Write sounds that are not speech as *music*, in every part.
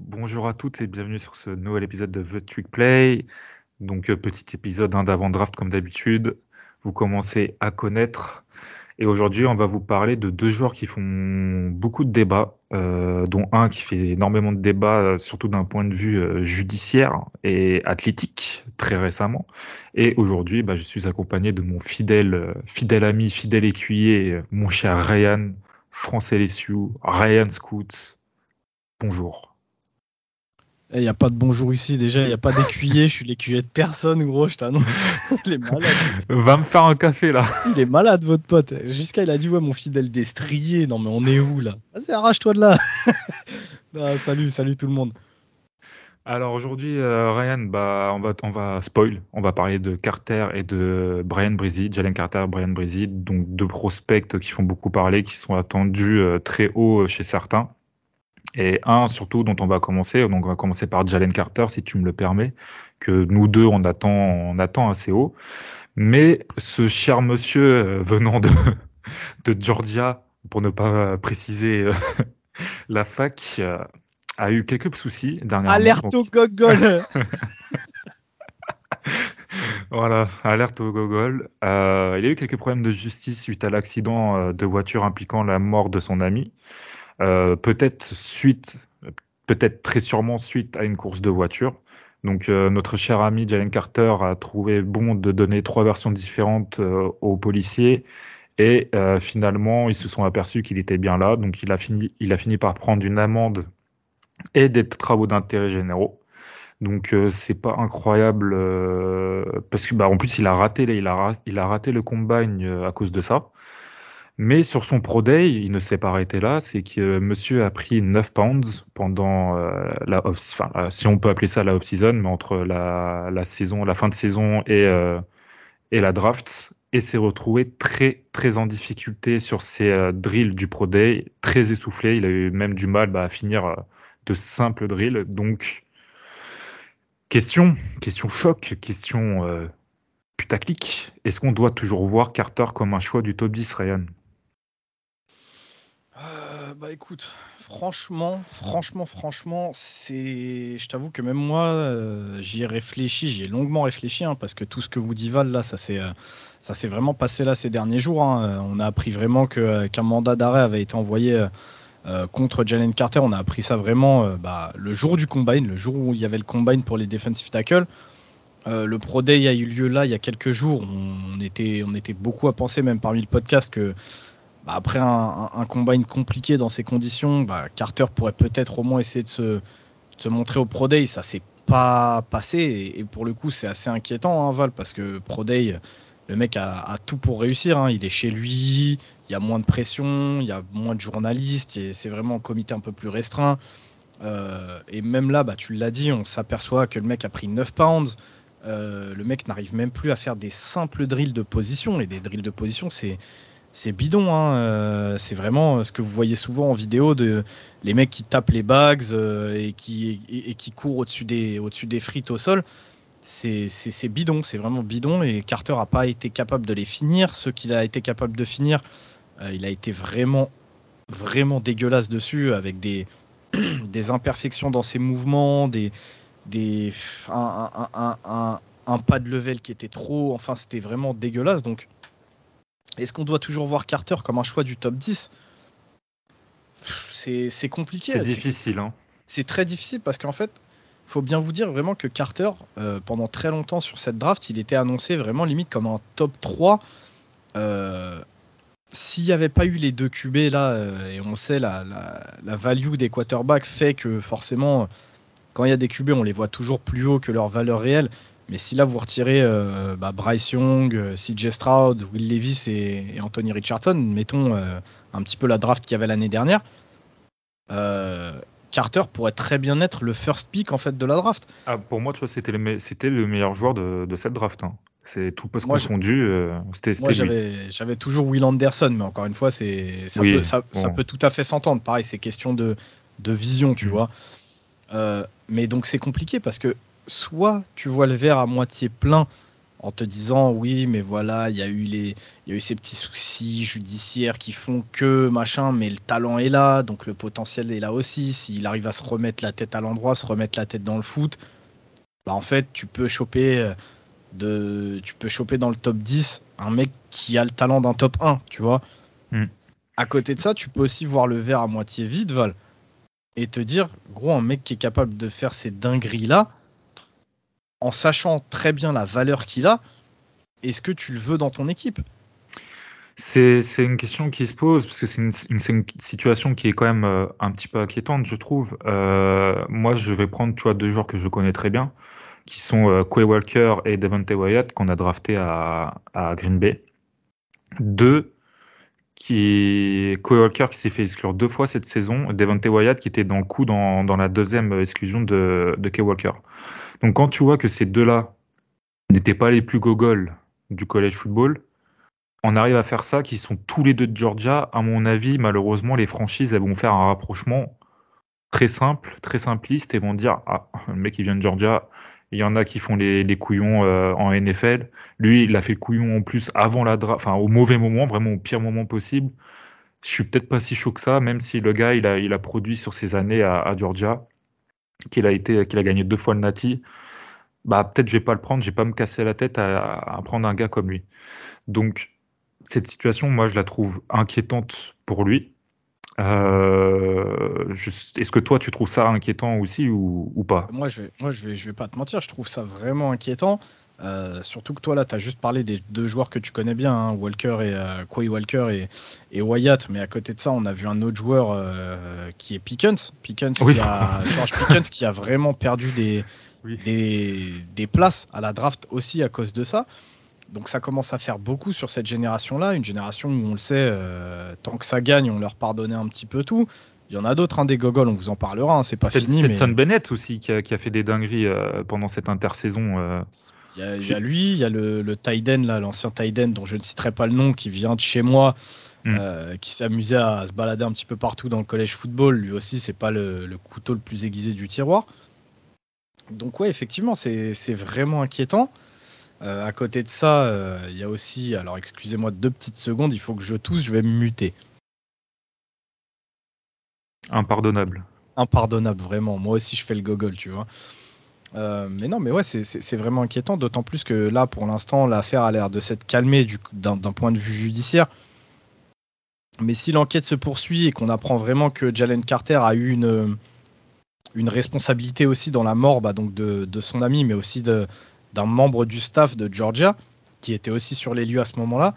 bonjour à toutes et bienvenue sur ce nouvel épisode de The Trick Play. Donc euh, petit épisode hein, d'avant draft comme d'habitude, vous commencez à connaître. Et aujourd'hui, on va vous parler de deux joueurs qui font beaucoup de débats, euh, dont un qui fait énormément de débats, euh, surtout d'un point de vue judiciaire et athlétique, très récemment. Et aujourd'hui, bah, je suis accompagné de mon fidèle, ami, fidèle écuyer, mon cher Ryan, français LSU, Ryan Scoot. Bonjour. Il n'y a pas de bonjour ici, déjà, il n'y a pas d'écuyer, je suis l'écuyer de personne, gros, je t'annonce. *laughs* Il est malade. Va me faire un café là. Il est malade, votre pote. Jusqu'à, il a dit, ouais, mon fidèle destrier. Non, mais on est où, là? Vas-y, arrache-toi de là. *laughs* Salut, salut tout le monde. Alors aujourd'hui, euh, Ryan, bah, on va, on va spoil. On va parler de Carter et de Brian Brizzy, Jalen Carter, Brian Brizzy, donc deux prospects qui font beaucoup parler, qui sont attendus euh, très haut euh, chez certains. Et un surtout dont on va commencer, donc on va commencer par Jalen Carter, si tu me le permets, que nous deux on attend, on attend assez haut. Mais ce cher monsieur euh, venant de, *laughs* de Georgia, pour ne pas préciser euh, *laughs* la fac, euh, a eu quelques soucis dernièrement. Alerte au gogol *laughs* Voilà, alerte au gogol. Euh, il a eu quelques problèmes de justice suite à l'accident de voiture impliquant la mort de son ami. Euh, peut-être suite, peut-être très sûrement suite à une course de voiture. Donc euh, notre cher ami Jalen Carter a trouvé bon de donner trois versions différentes euh, aux policiers et finalement ils se sont aperçus qu'il était bien là. Donc il a fini, il a fini par prendre une amende et des travaux d'intérêt généraux. Donc c'est pas incroyable parce que bah en plus il a raté il a il a raté le combine à cause de ça. Mais sur son Pro Day, il ne s'est pas arrêté là, c'est que monsieur a pris 9 pounds pendant euh, la off, enfin, euh, si on peut appeler ça la off-season, mais entre la, la saison, la fin de saison et, euh, et la draft, et s'est retrouvé très, très en difficulté sur ses drills du Pro Day, très essoufflé. Il a eu même du mal bah, à finir de simples drills. Donc, question, question choc, question putaclic. Est-ce qu'on doit toujours voir Carter comme un choix du top 10, Ryan? Bah écoute, franchement, franchement, franchement, c'est. Je t'avoue que même moi, euh, j'y ai réfléchi, j'y ai longuement réfléchi, hein, parce que tout ce que vous dit Val, là, ça s'est euh, vraiment passé là ces derniers jours. hein. Euh, On a appris vraiment qu'un mandat d'arrêt avait été envoyé contre Jalen Carter. On a appris ça vraiment bah, le jour du combine, le jour où il y avait le combine pour les defensive tackles. Le Pro Day a eu lieu là il y a quelques jours. On était, on était beaucoup à penser, même parmi le podcast, que bah, après un, combine compliqué dans ces conditions, bah, Carter pourrait peut-être au moins essayer de se, montrer au Pro Day. Ça s'est pas passé et, pour le coup c'est assez inquiétant, hein, Val, parce que Pro Day, le mec a, a tout pour réussir. hein. Il est chez lui, il y a moins de pression, il y a moins de journalistes, et c'est vraiment un comité un peu plus restreint. Euh, et même là, bah, tu l'as dit, on s'aperçoit que le mec a pris 9 pounds. Euh, le mec n'arrive même plus à faire des simples drills de position. Et des drills de position, c'est c'est bidon. hein. Euh, c'est vraiment ce que vous voyez souvent en vidéo de les mecs qui tapent les bags euh, et, qui, et, qui courent au-dessus des, au-dessus des frites au sol. C'est bidon, c'est vraiment bidon. Et Carter n'a pas été capable de les finir. Ceux qu'il a été capable de finir, euh, il a été vraiment, vraiment dégueulasse dessus avec des, *coughs* des imperfections dans ses mouvements, des, des, un- un- un- un pas de level qui était trop. Enfin, c'était vraiment dégueulasse. Donc, est-ce qu'on doit toujours voir Carter comme un choix du top 10 C'est compliqué. C'est difficile, hein. C'est très difficile parce qu'en fait, faut bien vous dire vraiment que Carter, euh, pendant très longtemps sur cette draft, il était annoncé vraiment limite comme un top 3. Euh, S'il n'y avait pas eu les deux QB là, euh, et on sait la, la, la value des quarterbacks fait que forcément, quand il y a des QB, on les voit toujours plus haut que leur valeur réelle. Mais si là vous retirez euh, bah, Bryce Young, euh, CJ Stroud, Will Levis et, et Anthony Richardson, mettons euh, un petit peu la draft qu'il y avait l'année dernière, euh, Carter pourrait très bien être le first pick en fait de la draft. Ah, pour moi, tu vois, c'était le, me- le meilleur joueur de, de cette draft. hein. C'est tout poste confondu. Moi j'avais toujours Will Anderson, mais encore une fois c'est ça, Oui, peut, ça tout à fait s'entendre. Pareil, c'est question de, de vision, tu Mhm. vois. Mais donc c'est compliqué parce que soit tu vois le verre à moitié plein en te disant oui, mais voilà, il y a eu les, il y a eu ces petits soucis judiciaires qui font que machin, mais le talent est là, donc le potentiel est là aussi. S'il arrive à se remettre la tête à l'endroit, se remettre la tête dans le foot, bah en fait, tu peux choper euh, de, tu peux choper dans le top 10 un mec qui a le talent d'un top 1, tu vois. Mm. À côté de ça, tu peux aussi voir le verre à moitié vide, Val, et te dire, gros, un mec qui est capable de faire ces dingueries là en sachant très bien la valeur qu'il a, est-ce que tu le veux dans ton équipe? C'est, une question qui se pose parce que c'est une, situation qui est quand même euh, un petit peu inquiétante, je trouve. Euh, moi, je vais prendre tu deux joueurs que je connais très bien, qui sont euh, Walker et Devante Wyatt, qu'on a drafté à, Green Bay. Deux, qui Quay Walker qui s'est fait exclure deux fois cette saison, Devante Wyatt qui était dans le coup dans, la deuxième exclusion de, de Quay Walker. Donc quand tu vois que ces deux-là n'étaient pas les plus gogoles du college football, on arrive à faire ça, qui sont tous les deux de Georgia. À mon avis, malheureusement, les franchises, vont faire un rapprochement très simple, très simpliste, et vont dire Ah, le mec, il vient de Georgia. Il y en a qui font les, couillons euh, en NFL. Lui, il a fait le couillon en plus avant la draft, enfin au mauvais moment, vraiment au pire moment possible. Je suis peut-être pas si chaud que ça, même si le gars, il a produit sur ses années à Georgia qu'il a été, qu'il a gagné deux fois le Nati, bah peut-être je vais pas le prendre, je vais pas me casser la tête à, prendre un gars comme lui. Donc cette situation, moi, je la trouve inquiétante pour lui. Euh, est-ce que toi, tu trouves ça inquiétant aussi ou, ou pas? Moi, je vais, moi je, vais, je vais pas te mentir, je trouve ça vraiment inquiétant. Euh, surtout que toi, là, tu as juste parlé des deux joueurs que tu connais bien, hein, Walker et euh, Walker et, et, Wyatt. Mais à côté de ça, on a vu un autre joueur euh, qui est Pickens. Pickens, qui a, George Pickens qui a vraiment perdu des, des, des, places à la draft aussi à cause de ça. Donc ça commence à faire beaucoup sur cette génération-là. Une génération où on le sait, euh, tant que ça gagne, on leur pardonnait un petit peu tout. Il y en a d'autres, hein, des gogoles, on vous en parlera, hein, c'est pas fini. Stetson Bennett aussi qui a, qui a, fait des dingueries pendant cette intersaison. Il y, a, lui, il y a le, le Taiden, là, l'ancien Taiden, dont je ne citerai pas le nom, qui vient de chez moi, hmm. euh, qui s'amusait à se balader un petit peu partout dans le collège football. Lui aussi, c'est pas le, couteau le plus aiguisé du tiroir. Donc ouais, effectivement, c'est vraiment inquiétant. Euh, à côté de ça, euh, il y a aussi, alors excusez-moi deux petites secondes, il faut que je tousse, je vais me muter. Impardonnable. Impardonnable, vraiment. Moi aussi, je fais le gogol, tu vois. Euh, mais non, mais ouais, c'est vraiment inquiétant, d'autant plus que là, pour l'instant, l'affaire a l'air de s'être calmée d'un point de vue judiciaire. Mais si l'enquête se poursuit et qu'on apprend vraiment que Jalen Carter a eu une, responsabilité aussi dans la mort bah, de, son ami, mais aussi d'un membre du staff de Georgia, qui était aussi sur les lieux à ce moment-là,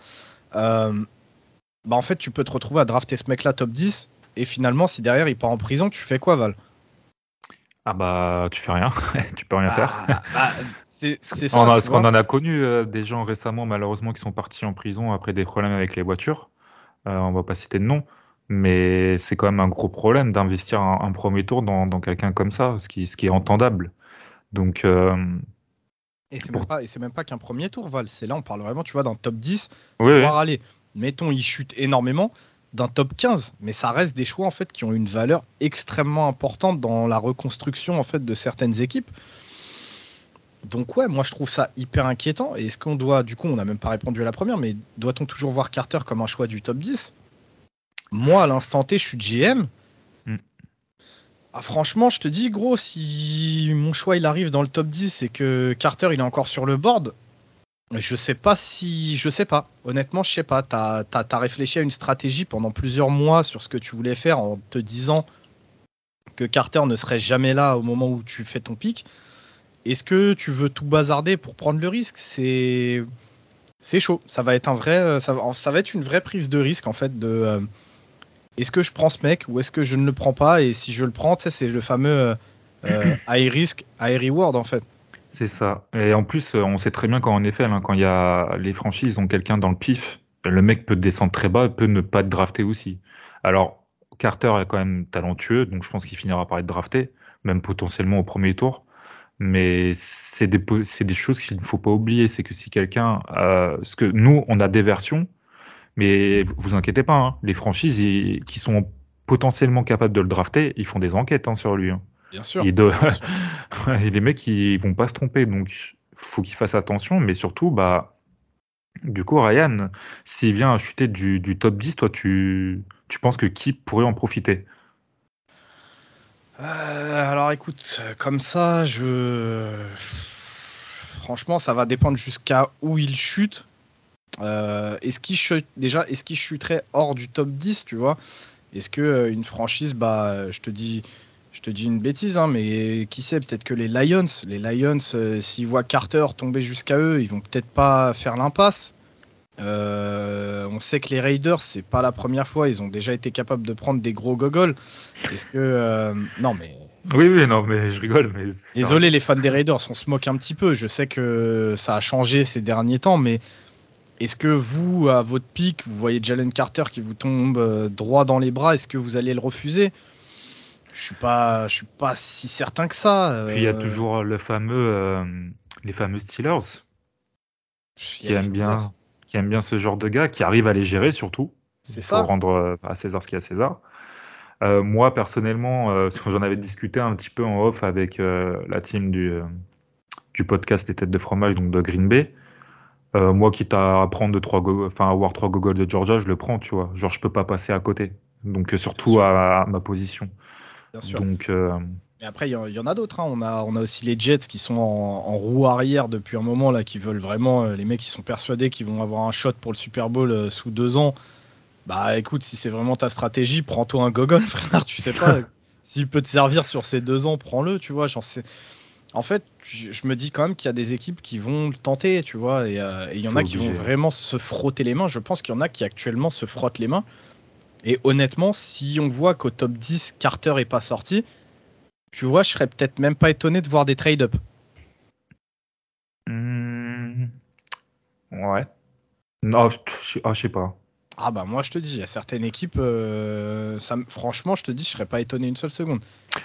euh, bah en fait, tu peux te retrouver à drafter ce mec-là top 10, et finalement, si derrière il part en prison, tu fais quoi, Val? Ah bah tu fais rien, *laughs* tu peux rien faire. Ah, bah, c'est ça. parce qu'on en a connu euh, des gens récemment malheureusement qui sont partis en prison après des problèmes avec les voitures. Euh, on va pas citer de nom, mais c'est quand même un gros problème d'investir un, premier tour dans, quelqu'un comme ça, ce qui, ce qui est entendable. Donc euh, et c'est même pas, qu'un premier tour, Val. C'est là, on parle vraiment, tu vois, d'un top 10, oui, aller. Mettons, il chute énormément d'un top 15, mais ça reste des choix en fait qui ont une valeur extrêmement importante dans la reconstruction en fait de certaines équipes. Donc ouais, moi je trouve ça hyper inquiétant. Et est-ce qu'on doit, du coup, on n'a même pas répondu à la première, mais doit-on toujours voir Carter comme un choix du top 10 Moi, à l'instant T, je suis GM. Mm. Ah, franchement, je te dis, gros, si mon choix il arrive dans le top 10 et que Carter il est encore sur le board, je sais pas si. Je sais pas. Honnêtement, je sais pas. Tu as, réfléchi à une stratégie pendant plusieurs mois sur ce que tu voulais faire en te disant que Carter ne serait jamais là au moment où tu fais ton pic. Est-ce que tu veux tout bazarder pour prendre le risque? C'est. C'est chaud. Ça va être un vrai. Ça va, être une vraie prise de risque en fait de. Euh, est-ce que je prends ce mec ou est-ce que je ne le prends pas? Et si je le prends, c'est le fameux euh, euh, *coughs* high risk, high reward en fait. C'est ça. Et en plus, on sait très bien qu'en effet, hein, quand il y a les franchises ont quelqu'un dans le pif, le mec peut descendre très bas, peut ne pas être drafté aussi. Alors, Carter est quand même talentueux, donc je pense qu'il finira par être drafté, même potentiellement au premier tour. Mais c'est des, choses qu'il ne faut pas oublier. C'est que si quelqu'un. Euh, ce que nous, on a des versions, mais vous inquiétez pas, hein, les franchises qui sont potentiellement capables de le drafter, ils font des enquêtes hein, sur lui. Bien sûr. Et, de... des *laughs* mecs qui vont pas se tromper. Donc, faut qu'il fasse attention, mais surtout, bah, du coup, Ryan, s'il vient à chuter du, top 10, toi, tu, tu penses que qui pourrait en profiter? Euh, Alors écoute, comme ça, je. Franchement, ça va dépendre jusqu'à où il chute. Euh, est-ce qu'il chute déjà Est-ce qu'il chuterait hors du top 10, tu vois? Est-ce que euh, une franchise, bah, je te dis, je te dis une bêtise, hein, mais qui sait Peut-être que les Lions, les Lions, euh, s'ils voient Carter tomber jusqu'à eux, ils vont peut-être pas faire l'impasse. on sait que les Raiders, c'est pas la première fois, ils ont déjà été capables de prendre des gros gogoles. Est-ce que non mais oui, oui, non, mais je rigole. Mais Désolé, les fans des Raiders, on se moque un petit peu. Je sais que ça a changé ces derniers temps, mais est-ce que vous, à votre pic, vous voyez Jalen Carter qui vous tombe euh, droit dans les bras Est-ce que vous allez le refuser? Je suis pas, je suis pas si certain que ça. Puis il y a euh. toujours le fameux, euh, les fameux Steelers qui aiment bien, qui aiment bien ce genre de gars, qui arrivent à les gérer surtout. C'est ça. Pour rendre à César ce qu'il y a à César. moi, personnellement, j'en avais discuté un petit peu en off avec la team du, du podcast Les Têtes de Fromage, donc de Green Bay. Euh, moi, quitte à prendre de trois enfin avoir trois gogoles de Georgia, je le prends, tu vois. Genre, je peux pas passer à côté. Donc, euh, surtout à, ma position. Bien sûr. Donc, euh, Mais après, il y, en a d'autres. Hein. On, a, on a aussi les Jets qui sont en, roue arrière depuis un moment, là, qui veulent vraiment. les mecs qui sont persuadés qu'ils vont avoir un shot pour le Super Bowl sous deux ans. Bah, écoute, si c'est vraiment ta stratégie, prends-toi un gogol, *laughs* frère. Tu sais pas. S'il peut te servir sur ces deux ans, prends-le, tu vois. J'en sais en fait, je me dis quand même qu'il y a des équipes qui vont le tenter, tu vois, et euh, il y en a qui vont vraiment se frotter les mains. Je pense qu'il y en a qui actuellement se frottent les mains. Et honnêtement, si on voit qu'au top 10, Carter est pas sorti, tu vois, je serais peut-être même pas étonné de voir des trade-up. Mmh. Ouais. Non, je ah, sais pas. Ah bah moi je te dis, il y a certaines équipes, euh, ça, franchement je te dis, je serais pas étonné une seule seconde.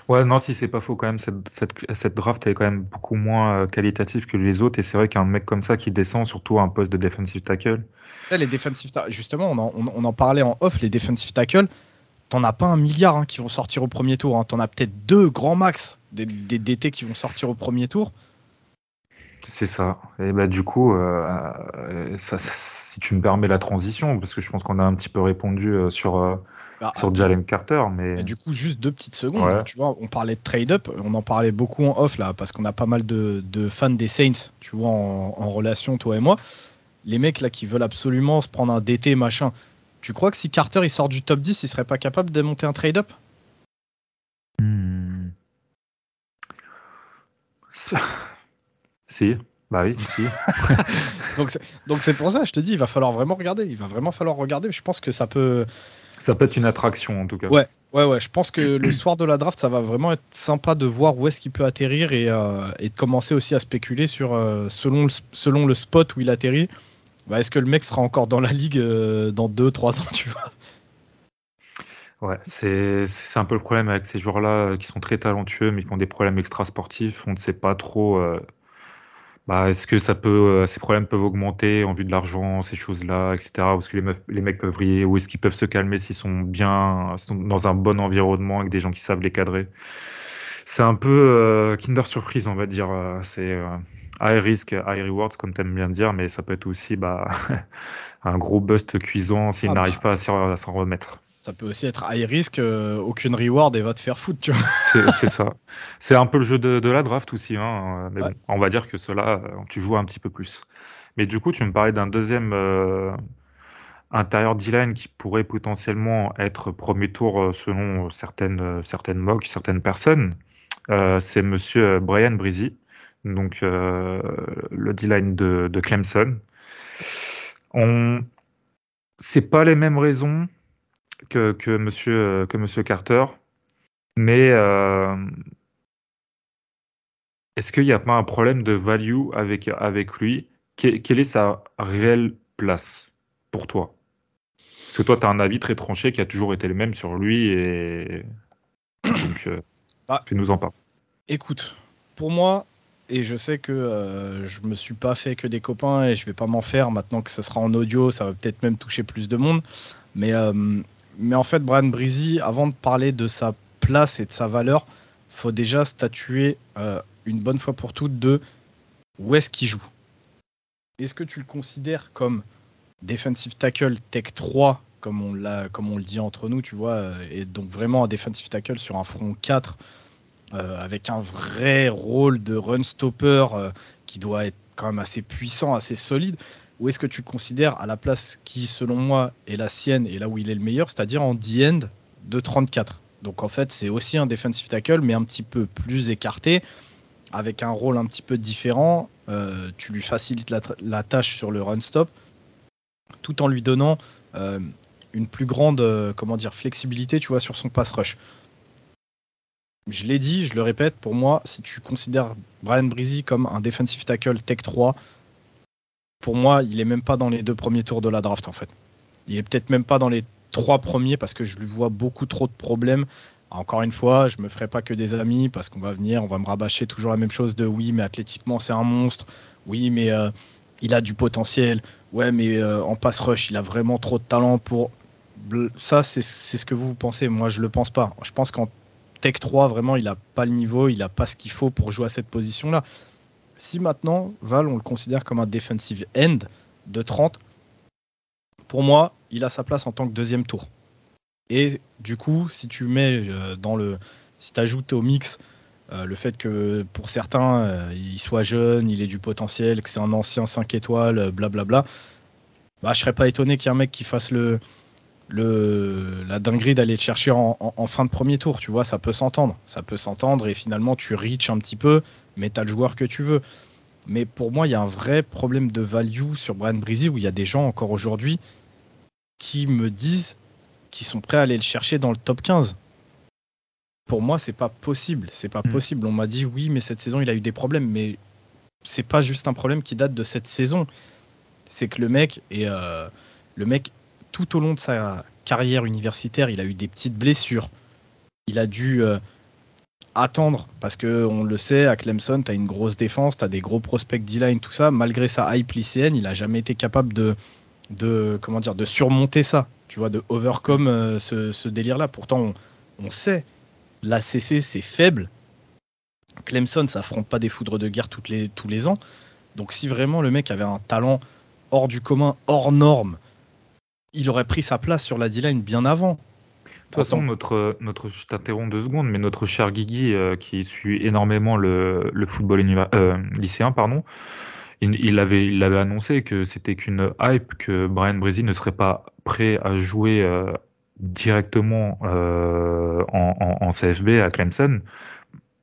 Ouais, non, si c'est pas faux quand même, cette, cette, draft est quand même beaucoup moins euh, qualitative que les autres et c'est vrai qu'un mec comme ça qui descend, surtout à un poste de defensive tackle. les defensive justement, on en, on, en, parlait en off, les defensive tackle, t'en as pas un milliard hein, qui vont sortir au premier tour, hein. t'en as peut-être deux grands max des, des DT qui vont sortir au premier tour. C'est ça. Et bah du coup, euh, euh, ça, si tu me permets la transition, parce que je pense qu'on a un petit peu répondu euh, sur bah, sur Jalen Carter, mais du coup juste deux petites secondes. Tu vois, on parlait de trade-up, on en parlait beaucoup en off là, parce qu'on a pas mal de, fans des Saints, tu vois, en, relation toi et moi. Les mecs là qui veulent absolument se prendre un DT machin. Tu crois que si Carter il sort du top 10, il serait pas capable de monter un trade-up? Hmm. Si, bah oui, si. *laughs* donc c'est pour ça, je te dis, il va falloir vraiment regarder. Il va vraiment falloir regarder. Je pense que ça peut. Ça peut être une attraction en tout cas. Ouais, ouais, ouais. Je pense que le *clears throat* soir de la draft, ça va vraiment être sympa de voir où est-ce qu'il peut atterrir et, euh, et, de commencer aussi à spéculer sur euh, selon, le, selon le spot où il atterrit. Bah, est-ce que le mec sera encore dans la ligue euh, dans 2-3 ans, *laughs* tu vois? Ouais, c'est un peu le problème avec ces joueurs-là qui sont très talentueux mais qui ont des problèmes extra-sportifs. On ne sait pas trop bah, est-ce que ça peut, euh, ces problèmes peuvent augmenter en vue de l'argent, ces choses-là, etc. Ou est-ce que les, meufs, les mecs peuvent vriller, ou est-ce qu'ils peuvent se calmer s'ils sont bien, sont dans un bon environnement avec des gens qui savent les cadrer? C'est un peu euh, Kinder Surprise, on va dire. Euh, c'est high risk, high rewards, comme tu aimes bien dire, mais ça peut être aussi bah, *laughs* un gros bust cuisant s'ils ah n'arrivent bah. pas à s'en remettre ça peut aussi être high risk, euh, aucune reward et va te faire foutre, tu vois. C'est ça. C'est un peu le jeu de, la draft aussi, hein. mais on va dire que cela, euh, tu joues un petit peu plus. Mais du coup, tu me parlais d'un deuxième euh, intérieur D-line qui pourrait potentiellement être premier tour selon certaines, certaines mocks, certaines personnes. C'est monsieur Brian Breezy, donc le D-line de, de Clemson. On... C'est pas les mêmes raisons que, que, monsieur, euh, que monsieur Carter. Mais euh, est-ce qu'il n'y a pas un problème de value avec, avec lui? Quelle est sa réelle place pour toi? Parce que toi, tu as un avis très tranché qui a toujours été le même sur lui. Et *coughs* donc, euh, bah, tu nous en parles. Écoute, pour moi, et je sais que je me suis pas fait que des copains et je vais pas m'en faire maintenant que ce sera en audio, ça va peut-être même toucher plus de monde. Mais mais en fait, Brian Breezy, avant de parler de sa place et de sa valeur, faut déjà statuer euh, une bonne fois pour toutes de où est-ce qu'il joue. Est-ce que tu le considères comme defensive tackle tech 3, comme on, l'a, comme on le dit entre nous, tu vois, et donc vraiment un defensive tackle sur un front 4 euh, avec un vrai rôle de run stopper euh, qui doit être quand même assez puissant, assez solide Ou est-ce que tu le considères à la place qui, selon moi, est la sienne et là où il est le meilleur, c'est-à-dire en D-end de 34 Donc en fait, c'est aussi un defensive tackle, mais un petit peu plus écarté, avec un rôle un petit peu différent. Euh, tu lui facilites la, tâche sur le run stop, tout en lui donnant une plus grande comment dire, flexibilité tu vois, sur son pass rush je l'ai dit, je le répète, pour moi, si tu considères Brian Breezy comme un defensive tackle Tech 3, pour moi, il est même pas dans les deux premiers tours de la draft en fait. Il est peut-être même pas dans les trois premiers parce que je lui vois beaucoup trop de problèmes. Encore une fois, je me ferai pas que des amis parce qu'on va venir, on va me rabâcher toujours la même chose de oui, mais athlétiquement c'est un monstre. Oui, mais euh, il a du potentiel. Ouais, mais euh, en pass rush, il a vraiment trop de talent pour. Ça, c'est ce que vous pensez. Moi, je le pense pas. Je pense qu'en Tech 3, vraiment, il n'a pas le niveau, il n'a pas ce qu'il faut pour jouer à cette position-là. Si maintenant, Val, on le considère comme un defensive end de 30, pour moi, il a sa place en tant que deuxième tour. Et du coup, si tu mets euh, dans le. Si tu ajoutes au mix euh, le fait que pour certains, euh, il soit jeune, il ait du potentiel, que c'est un ancien 5 étoiles, blablabla, bah, je serais pas étonné qu'il y ait un mec qui fasse le, le, la dinguerie d'aller le chercher en, fin de premier tour. Tu vois, ça peut s'entendre. Ça peut s'entendre et finalement tu reach un petit peu, mais tu as le joueur que tu veux. Mais pour moi, il y a un vrai problème de value sur Brian Breezy où il y a des gens encore aujourd'hui qui me disent qu'ils sont prêts à aller le chercher dans le top 15. Pour moi, c'est pas possible. C'est pas hmm. possible. On m'a dit oui, mais cette saison, il a eu des problèmes. Mais c'est pas juste un problème qui date de cette saison. C'est que le mec est, euh, le mec tout au long de sa carrière universitaire, il a eu des petites blessures. Il a dû euh, attendre, parce que on le sait, à Clemson, tu as une grosse défense, tu as des gros prospects D-line, tout ça. Malgré sa hype lycéenne, il n'a jamais été capable de, de, de surmonter ça, tu vois, de overcome euh, ce, délire-là. Pourtant, on, sait, l'ACC, c'est faible. Clemson, ça affronte pas des foudres de guerre les, tous les ans. Donc si vraiment le mec avait un talent hors du commun, hors norme, il aurait pris sa place sur la D-line bien avant. De toute façon, notre, notre, je t'interromps deux secondes, mais notre cher Guigui, euh, qui suit énormément le, le football euh, lycéen, pardon, il, avait, il avait annoncé que c'était qu'une hype, que Brian Breezy ne serait pas prêt à jouer euh, directement en, en, CFB à Clemson,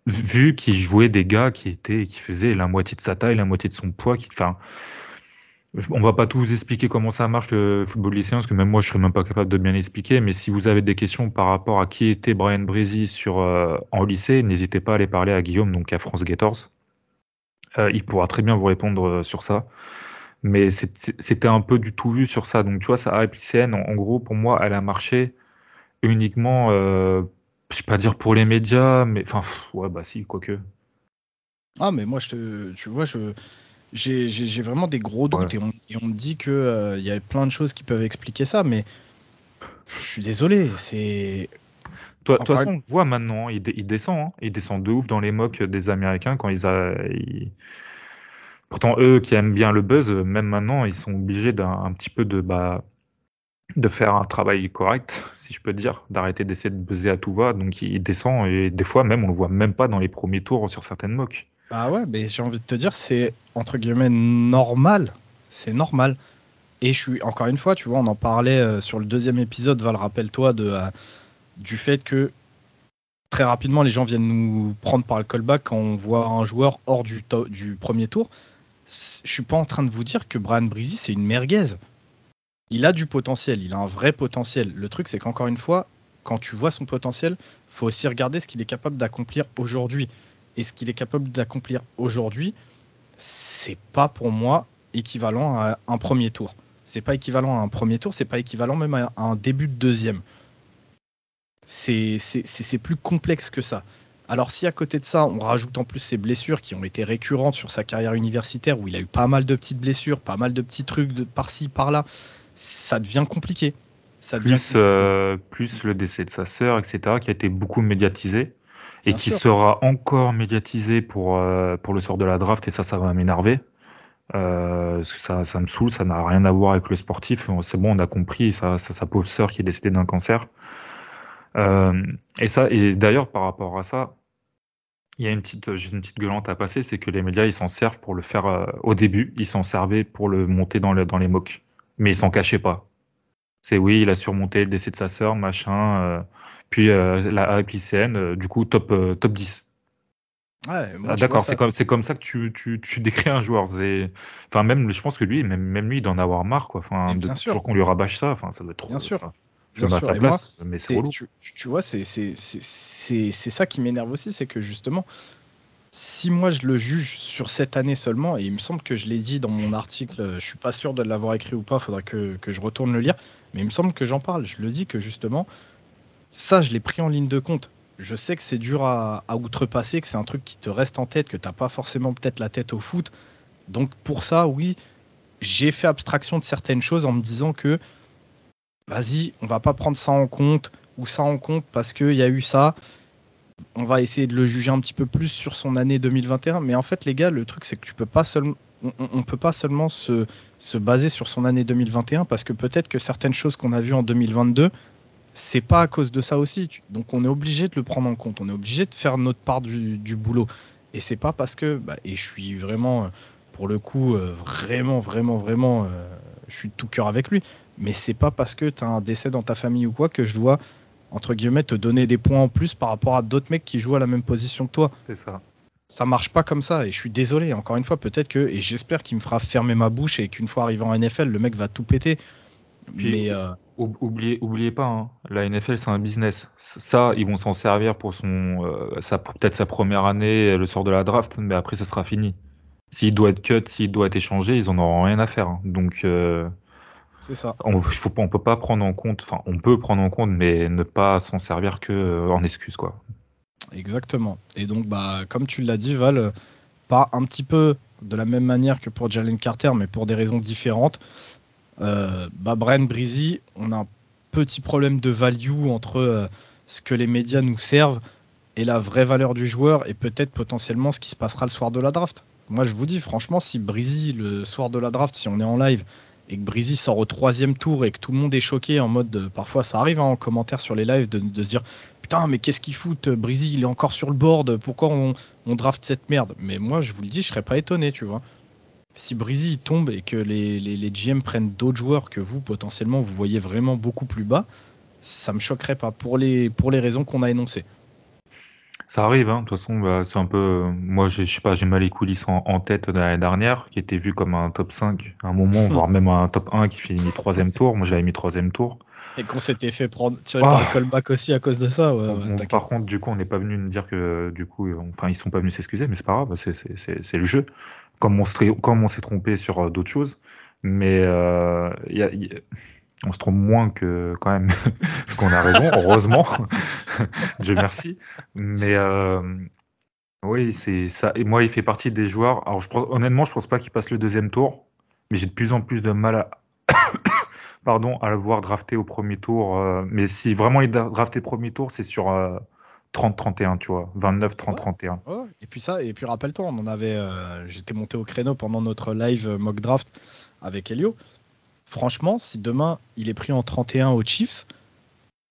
vu qu'il jouait des gars qui étaient, qui faisaient la moitié de sa taille, la moitié de son poids, qui, enfin, on va pas tout vous expliquer comment ça marche le football lycéen, parce que même moi je serais même pas capable de bien expliquer. Mais si vous avez des questions par rapport à qui était Brian Breezy sur euh, en lycée, n'hésitez pas à aller parler à Guillaume, donc à France Gators. Euh, il pourra très bien vous répondre euh, sur ça. Mais c'était un peu du tout vu sur ça. Donc tu vois, sa hype lycéenne, en, gros, pour moi, elle a marché uniquement, je vais pas dire pour les médias, mais enfin, ouais, bah si, quoique. Ah, mais moi, je te, tu vois, je j'ai vraiment des gros doutes et, on, me dit qu'il euh, y a plein de choses qui peuvent expliquer ça, mais je suis désolé, c'est. Toi, de toute façon, on voit maintenant, il, descend, hein. il descend de ouf dans les mocks des Américains quand ils, a, Pourtant, eux qui aiment bien le buzz, même maintenant, ils sont obligés d'un petit peu de, bah, de faire un travail correct, si je peux dire, d'arrêter d'essayer de buzzer à tout va. Donc, il descend et des fois, même, on le voit même pas dans les premiers tours sur certaines mocks. Bah ouais, mais j'ai envie de te dire, c'est entre guillemets normal. C'est normal. Et je suis, encore une fois, tu vois, on en parlait euh, sur le deuxième épisode, Val, rappelle-toi de, euh, du fait que très rapidement, les gens viennent nous prendre par le callback quand on voit un joueur hors du, du premier tour. Je suis pas en train de vous dire que Brian Breezy, c'est une merguez. Il a du potentiel, il a un vrai potentiel. Le truc, c'est qu'encore une fois, quand tu vois son potentiel, faut aussi regarder ce qu'il est capable d'accomplir aujourd'hui. Et ce qu'il est capable d'accomplir aujourd'hui, c'est pas pour moi équivalent à un premier tour. C'est pas équivalent à un premier tour, c'est pas équivalent même à un début de deuxième. C'est plus complexe que ça. Alors si à côté de ça, on rajoute en plus ses blessures qui ont été récurrentes sur sa carrière universitaire, où il a eu pas mal de petites blessures, pas mal de petits trucs de par-ci, par-là, ça devient compliqué. Ça plus, euh, plus le décès de sa sœur, etc., qui a été beaucoup médiatisé. Et qui sera encore médiatisé pour, euh, pour le sort de la draft, et ça, ça va m'énerver. Euh, ça, ça me saoule, ça n'a rien à voir avec le sportif. C'est bon, on a compris, ça, sa pauvre sœur qui est décédée d'un cancer. Euh, et ça, et d'ailleurs, par rapport à ça, il y a une petite, j'ai une petite gueulante à passer, c'est que les médias, ils s'en servent pour le faire au début, ils s'en servaient pour le monter dans, le, dans les mocks, mais ils s'en cachaient pas. C'est oui, il a surmonté le décès de sa sœur, machin, euh, puis la hype lycéenne, du coup, top, top 10. Ouais, ah, D'accord, c'est comme, c'est comme ça que tu, tu, tu *laughs* décris un joueur. Enfin, même, je pense que lui, même, même lui, il doit en avoir marre, quoi. Enfin, de toujours qu'on lui rabâche ça, enfin, ça doit être trop. Bien sûr. Je à sa place, mais c'est relou. Tu, tu, vois, c'est ça qui m'énerve aussi, c'est que justement, si moi je le juge sur cette année seulement, et il me semble que je l'ai dit dans mon article, je suis pas sûr de l'avoir écrit ou pas, faudra que, que, je retourne le lire, mais il me semble que j'en parle. Je le dis que justement, ça, je l'ai pris en ligne de compte je sais que c'est dur à, outrepasser, que c'est un truc qui te reste en tête, que tu n'as pas forcément peut-être la tête au foot. Donc pour ça, oui, j'ai fait abstraction de certaines choses en me disant que vas-y, on va pas prendre ça en compte ou ça en compte parce qu'il y a eu ça. On va essayer de le juger un petit peu plus sur son année 2021. Mais en fait, les gars, le truc, c'est que tu peux pas. On ne peut pas seulement se, se baser sur son année 2021 parce que peut-être que certaines choses qu'on a vues en 2022, c'est pas à cause de ça aussi. Donc on est obligé de le prendre en compte, on est obligé de faire notre part du, boulot. Et c'est pas parce que, bah, et je suis vraiment, pour le coup, euh, vraiment, vraiment, vraiment, euh, je suis de tout cœur avec lui, mais c'est pas parce que tu as un décès dans ta famille ou quoi que je dois, entre guillemets, te donner des points en plus par rapport à d'autres mecs qui jouent à la même position que toi. C'est ça. Ça marche pas comme ça, et je suis désolé, encore une fois, peut-être que, et j'espère qu'il me fera fermer ma bouche et qu'une fois arrivé en NFL, le mec va tout péter. mais. Euh, Oubliez, oubliez pas, hein, la NFL c'est un business. Ça, ils vont s'en servir pour son, euh, peut-être sa première année, le sort de la draft, mais après ça sera fini. S'il doit être cut, s'il doit être échangé, ils en auront rien à faire. Hein. Donc, euh, c'est ça. On, faut, on peut pas prendre en compte, enfin, on peut prendre en compte, mais ne pas s'en servir que euh, en excuse, quoi. Exactement. Et donc, bah, comme tu l'as dit, Val, pas un petit peu de la même manière que pour Jalen Carter, mais pour des raisons différentes. Euh, bah, Brian Breezy, on a un petit problème de value entre euh, ce que les médias nous servent et la vraie valeur du joueur et peut-être potentiellement ce qui se passera le soir de la draft. Moi, je vous dis, franchement, si Breezy, le soir de la draft, si on est en live et que Breezy sort au troisième tour et que tout le monde est choqué en mode, parfois ça arrive hein, en commentaire sur les lives de, se dire putain, mais qu'est-ce qu'il fout Breezy, il est encore sur le board, pourquoi on, on draft cette merde? Mais moi, je vous le dis, je serais pas étonné, tu vois si Breezy tombe et que les, les, GM prennent d'autres joueurs que vous, potentiellement, vous voyez vraiment beaucoup plus bas, ça me choquerait pas pour les, pour les raisons qu'on a énoncées. Ça arrive, hein. de toute façon, bah, c'est un peu. Moi, je sais pas, j'ai mal les coulisses en, tête de l'année dernière, qui était vu comme un top 5 à un moment, voire *laughs* même un top 1 qui finit troisième tour. Moi, j'avais mis troisième tour. Et qu'on s'était fait prendre, tirer par le ah. callback aussi à cause de ça. par contre, du coup, on n'est pas venu nous dire que, du coup, enfin, ils sont pas venus s'excuser, mais c'est pas grave, c'est le jeu. Comme on s'est trompé sur euh, d'autres choses, mais euh, y a, on se trompe moins que quand même *laughs* qu'on a raison, heureusement. *laughs* Dieu merci. Mais euh, oui, c'est ça. Et moi, il fait partie des joueurs. Alors, je honnêtement, je pense pas qu'il passe le deuxième tour, mais j'ai de plus en plus de mal à. *coughs* Pardon, à le voir drafté au premier tour. Euh, mais si vraiment il est drafté premier tour, c'est sur 30-31, euh, tu vois. 29-30-31. Et puis ça, et puis rappelle-toi, on en avait. J'étais monté au créneau pendant notre live mock draft avec Elio franchement, si demain il est pris en 31 aux Chiefs,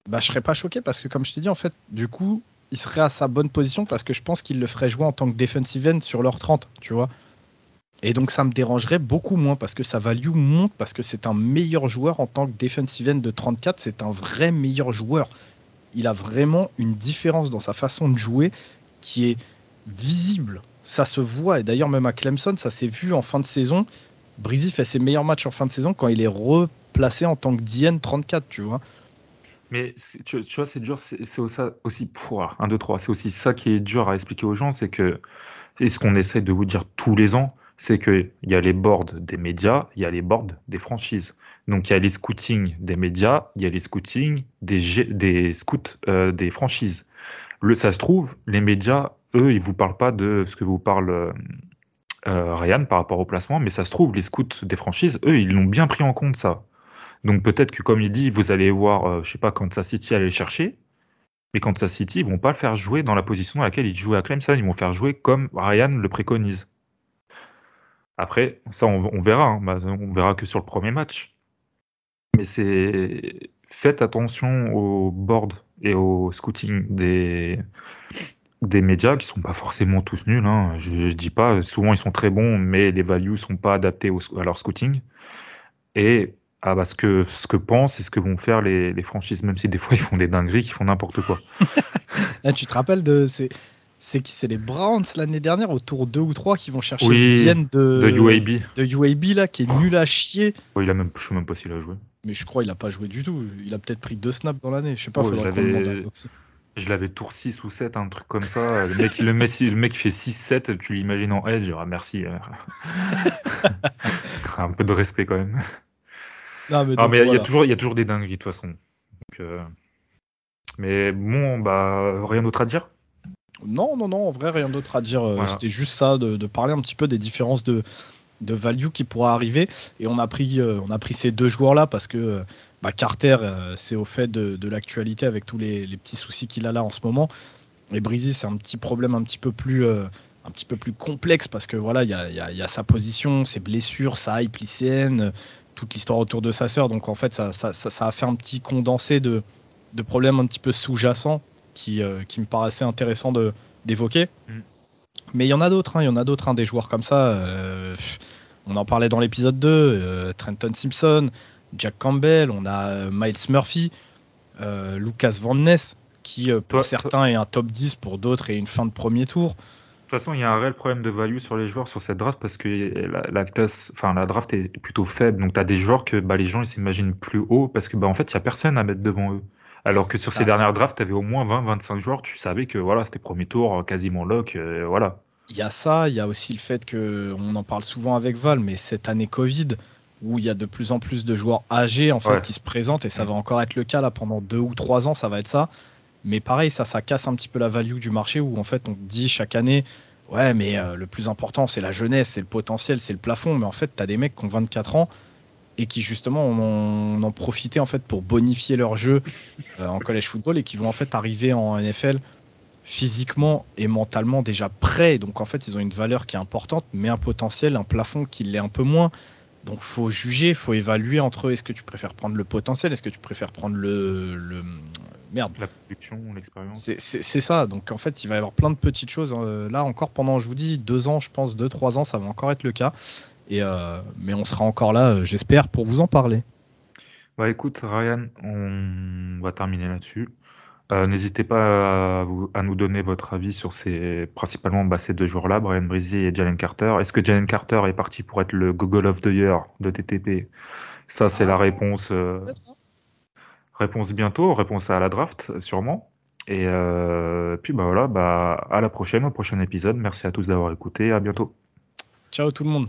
bah, je serais pas choqué parce que, comme je t'ai dit, en fait, du coup, il serait à sa bonne position parce que je pense qu'il le ferait jouer en tant que defensive end sur leur 30, tu vois. Et donc, ça me dérangerait beaucoup moins parce que sa value monte parce que c'est un meilleur joueur en tant que defensive end de 34. C'est un vrai meilleur joueur. Il a vraiment une différence dans sa façon de jouer qui est visible. Ça se voit. Et d'ailleurs, même à Clemson, ça s'est vu en fin de saison. Breezy fait ses meilleurs matchs en fin de saison quand il est replacé en tant que DN 34, tu vois. Mais tu, vois, c'est dur, c'est aussi pour 1, 2, 3, c'est aussi ça qui est dur à expliquer aux gens, c'est que, et ce qu'on essaie de vous dire tous les ans, c'est qu'il y a les boards des médias, il y a les boards des franchises. Donc il y a les scootings des médias, il y a les scootings des, des scouts euh, des franchises. Le, ça se trouve, les médias, eux, ils vous parlent pas de ce que vous parle euh, Ryan par rapport au placement, mais ça se trouve, les scouts des franchises, eux, ils l'ont bien pris en compte ça. Donc peut-être que comme il dit, vous allez voir, euh, je sais pas, Kansas City aller chercher, Mais Kansas City, ils vont pas le faire jouer dans la position dans laquelle il jouait à Clemson. Ils vont faire jouer comme Ryan le préconise. Après, ça, on, verra. Hein. Bah, on verra que sur le premier match. Mais c'est faites attention au board et au scouting des, des médias qui sont pas forcément tous nuls. Hein. Je, ne dis pas. Souvent, ils sont très bons, mais les values sont pas adaptés à leur scouting. Et à bah, ce, que, ce que pensent et ce que vont faire les, les franchises, même si des fois ils font des dingueries, qui font n'importe quoi. Ah, *laughs* tu te rappelles de ces, c'est qui C'est les Browns l'année dernière, autour 2 ou 3 qui vont chercher oui, une de, de UAB. De UAB là, qui est nul à chier. il a même, je sais même pas s'il a joué. Mais je crois qu'il a pas joué du tout. Il a peut-être pris deux snaps dans l'année. Je sais pas. Je l'avais tour 6 ou 7, un truc comme ça. Le mec, le mec, le mec fait 6-7, tu l'imagines en edge. Ah, merci. *laughs* un peu de respect quand même. Non, mais, il y, a toujours, y a toujours des dingueries de toute façon. Euh, mais bon, bah, rien d'autre à dire? Non, non, non, en vrai, rien d'autre à dire. Euh, c'était juste ça, de, parler un petit peu des différences de, de value qui pourra arriver. Et on a pris, euh, on a pris ces deux joueurs-là parce que bah, Carter, c'est au fait de, l'actualité avec tous les, petits soucis qu'il a là en ce moment. Et Breezy, c'est un petit problème un petit peu plus un petit peu plus complexe parce que voilà, il y a, y a, sa position, ses blessures, sa hype lycéenne, toute l'histoire autour de sa sœur. Donc en fait, ça, ça, ça, a fait un petit condensé de, de problèmes un petit peu sous-jacents qui, euh, qui me paraissait intéressant d'évoquer. Mm. Mais il y en a d'autres, hein, il y en a d'autres, hein, des joueurs comme ça. Euh, on en parlait dans l'épisode 2, euh, Trenton Simpson, Jack Campbell, on a Miles Murphy, Lucas Van Ness, qui pour certains est un top 10, pour d'autres est une fin de premier tour. De toute façon, il y a un réel problème de value sur les joueurs sur cette draft parce que la, la, enfin, la draft est plutôt faible. Donc, tu as des joueurs que bah, les gens ils s'imaginent plus haut parce que bah, en fait, il n'y a personne à mettre devant eux. Alors que sur ces ah. dernières drafts, tu avais au moins 20-25 joueurs, tu savais que voilà, c'était premier tour, quasiment lock, euh, voilà. Il y a ça, il y a aussi le fait que, on en parle souvent avec Val, mais cette année Covid, où il y a de plus en plus de joueurs âgés en fait, qui se présentent, et ça va encore être le cas là pendant deux ou trois ans, ça va être ça. Mais pareil, ça, ça casse un petit peu la value du marché où en fait on dit chaque année, ouais, mais euh, le plus important c'est la jeunesse, c'est le potentiel, c'est le plafond. Mais en fait, tu as des mecs qui ont 24 ans et qui justement en ont profité en fait pour bonifier leur jeu euh, en college football et qui vont en fait arriver en NFL physiquement et mentalement déjà prêts. Donc en fait, ils ont une valeur qui est importante, mais un potentiel, un plafond qui l'est un peu moins. Donc faut juger, faut évaluer entre eux. Est-ce que tu préfères prendre le potentiel, est-ce que tu préfères prendre le, le merde. La production, l'expérience. C'est ça. Donc en fait, il va y avoir plein de petites choses. Hein. là encore, pendant, je vous dis, deux ans, je pense, deux, trois ans, ça va encore être le cas. Et, euh, mais on sera encore là, euh, j'espère, pour vous en parler. Bah écoute, Ryan, on va terminer là-dessus. Euh, n'hésitez pas à, vous, à, nous donner votre avis sur ces, principalement bah, ces deux joueurs-là, Brian Brizzy et Jalen Carter. Est-ce que Jalen Carter est parti pour être le Google of the Year de TTP Ça, c'est la réponse. Réponse bientôt, réponse à la draft, sûrement. Et euh, puis bah voilà, bah à la prochaine, au prochain épisode. Merci à tous d'avoir écouté. À bientôt. Ciao tout le monde.